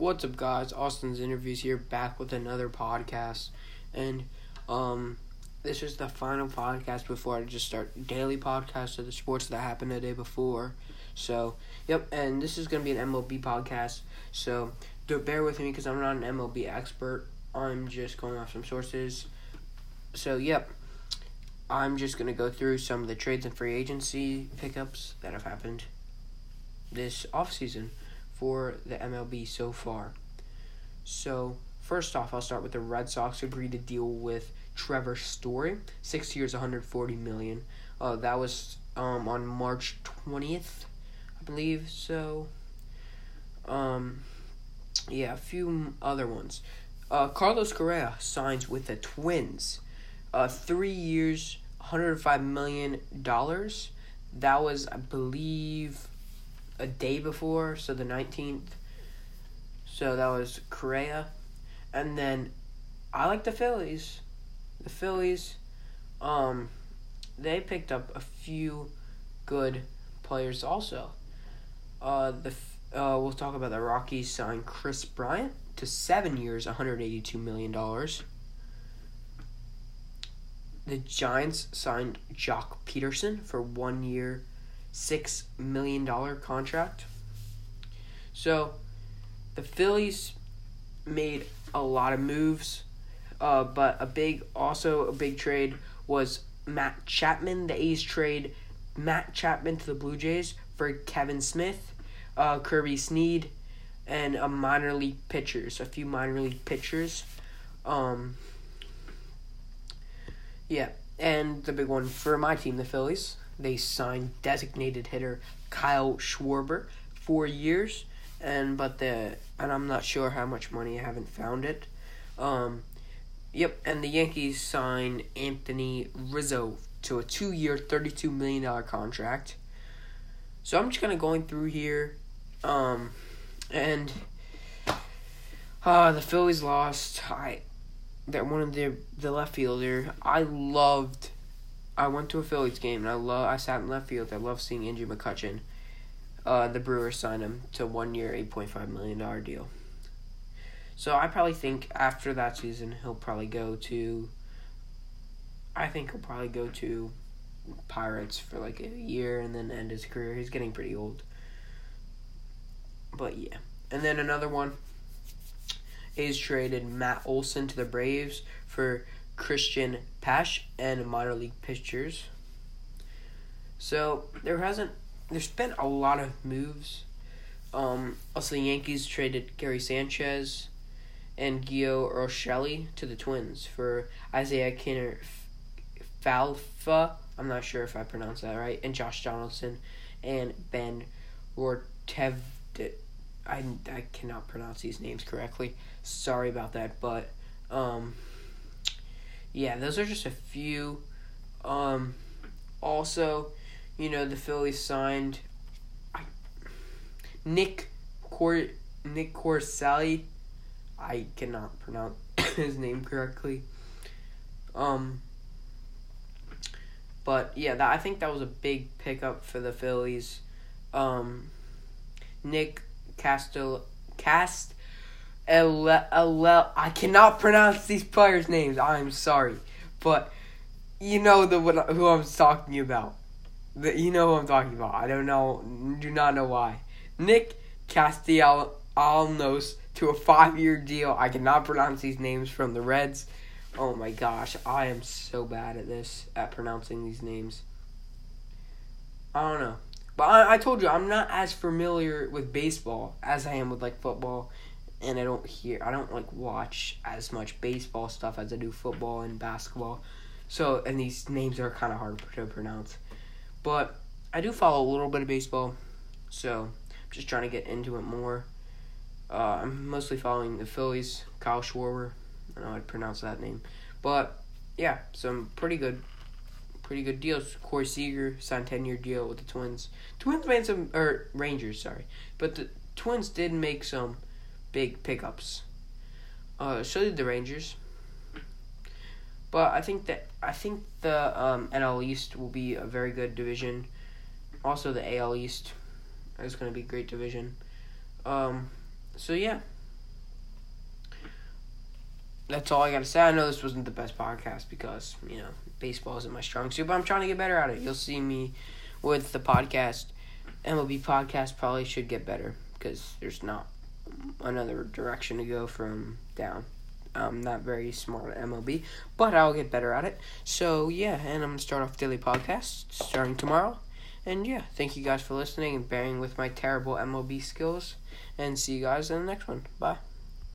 What's up, guys? Austin's interviews here, back with another podcast, and um, this is the final podcast before I just start daily podcast of the sports that happened the day before. So, yep, and this is gonna be an MLB podcast. So, do bear with me because I'm not an MLB expert. I'm just going off some sources. So, yep, I'm just gonna go through some of the trades and free agency pickups that have happened this off season for the MLB so far. So, first off, I'll start with the Red Sox agreed to deal with Trevor Story, six years, 140 million. Uh, that was um, on March 20th, I believe. So, um, yeah, a few other ones. Uh, Carlos Correa signs with the Twins, uh, three years, 105 million dollars. That was, I believe, a day before, so the 19th. So that was Correa. And then I like the Phillies. The Phillies, um, they picked up a few good players also. Uh, the uh, we'll talk about the Rockies signed Kris Bryant to seven years, one hundred eighty-two million dollars. The Giants signed Joc Pederson for one year, six million dollar contract. So, the Phillies made a lot of moves, uh, but a big also a big trade was Matt Chapman. The A's trade Matt Chapman to the Blue Jays for Kevin Smith, uh, Kirby Snead, and a minor league pitchers, a few minor league pitchers. Um, yeah, and the big one for my team, the Phillies, they signed designated hitter Kyle Schwarber, four years, and but the and I'm not sure how much money. I haven't found it. Um, yep, and the Yankees signed Anthony Rizzo to a two-year, thirty-two million dollar contract. So I'm just kind of going through here, um, and uh, the Phillies lost. I that one of the the left fielder. I loved. I went to a Phillies game and I love. I sat in left field. I love seeing Andrew McCutchen. Uh, the Brewers signed him to a one year, eight point five million dollar deal. So I probably think after that season he'll probably go to. I think he'll probably go to Pirates for like a year and then end his career. He's getting pretty old. But yeah, and then another one. is traded Matt Olson to the Braves for Christian Pash and minor league pitchers. So there hasn't there's been a lot of moves. Um, also, the Yankees traded Gary Sanchez and Gio Urshela to the Twins for Isiah Kiner-Falfa. I'm not sure if I pronounced that right. And Josh Donaldson and Ben Rortev. I, I cannot pronounce these names correctly. Sorry about that. But, um, yeah, those are just a few. Um, also, you know, the Phillies signed Nick Cor Nick Corselli. I cannot pronounce his name correctly. Um but yeah, that I think that was a big pickup for the Phillies. Um Nick Castel Cast I cannot pronounce these players' names. I'm sorry. But you know the who I'm talking about. The, you know who I'm talking about. I don't know, do not know why. Nick Castellanos to a five-year deal. I cannot pronounce these names from the Reds. Oh my gosh, I am so bad at this, at pronouncing these names. I don't know. But I, I told you, I'm not as familiar with baseball as I am with, like, football. And I don't hear, I don't, like, watch as much baseball stuff as I do football and basketball. So, and these names are kind of hard to pronounce. But I do follow a little bit of baseball, so I'm just trying to get into it more. Uh, I'm mostly following the Phillies, Kyle Schwarber. I don't know how to pronounce that name. But yeah, some pretty good pretty good deals. Corey Seager signed ten year deal with the Twins. Twins made some or Rangers, sorry. But the Twins did make some big pickups. Uh, so did the Rangers. But I think that I think the um, NL East will be a very good division. Also, the AL East is going to be a great division. Um, so yeah, that's all I gotta say. I know this wasn't the best podcast because you know baseball isn't my strong suit, but I'm trying to get better at it. You'll see me with the podcast. MLB podcast probably should get better because there's not another direction to go from down. I'm not very smart at MLB, but I'll get better at it. So yeah, and I'm gonna start off daily podcast starting tomorrow. And yeah, thank you guys for listening and bearing with my terrible MLB skills. And see you guys in the next one. Bye.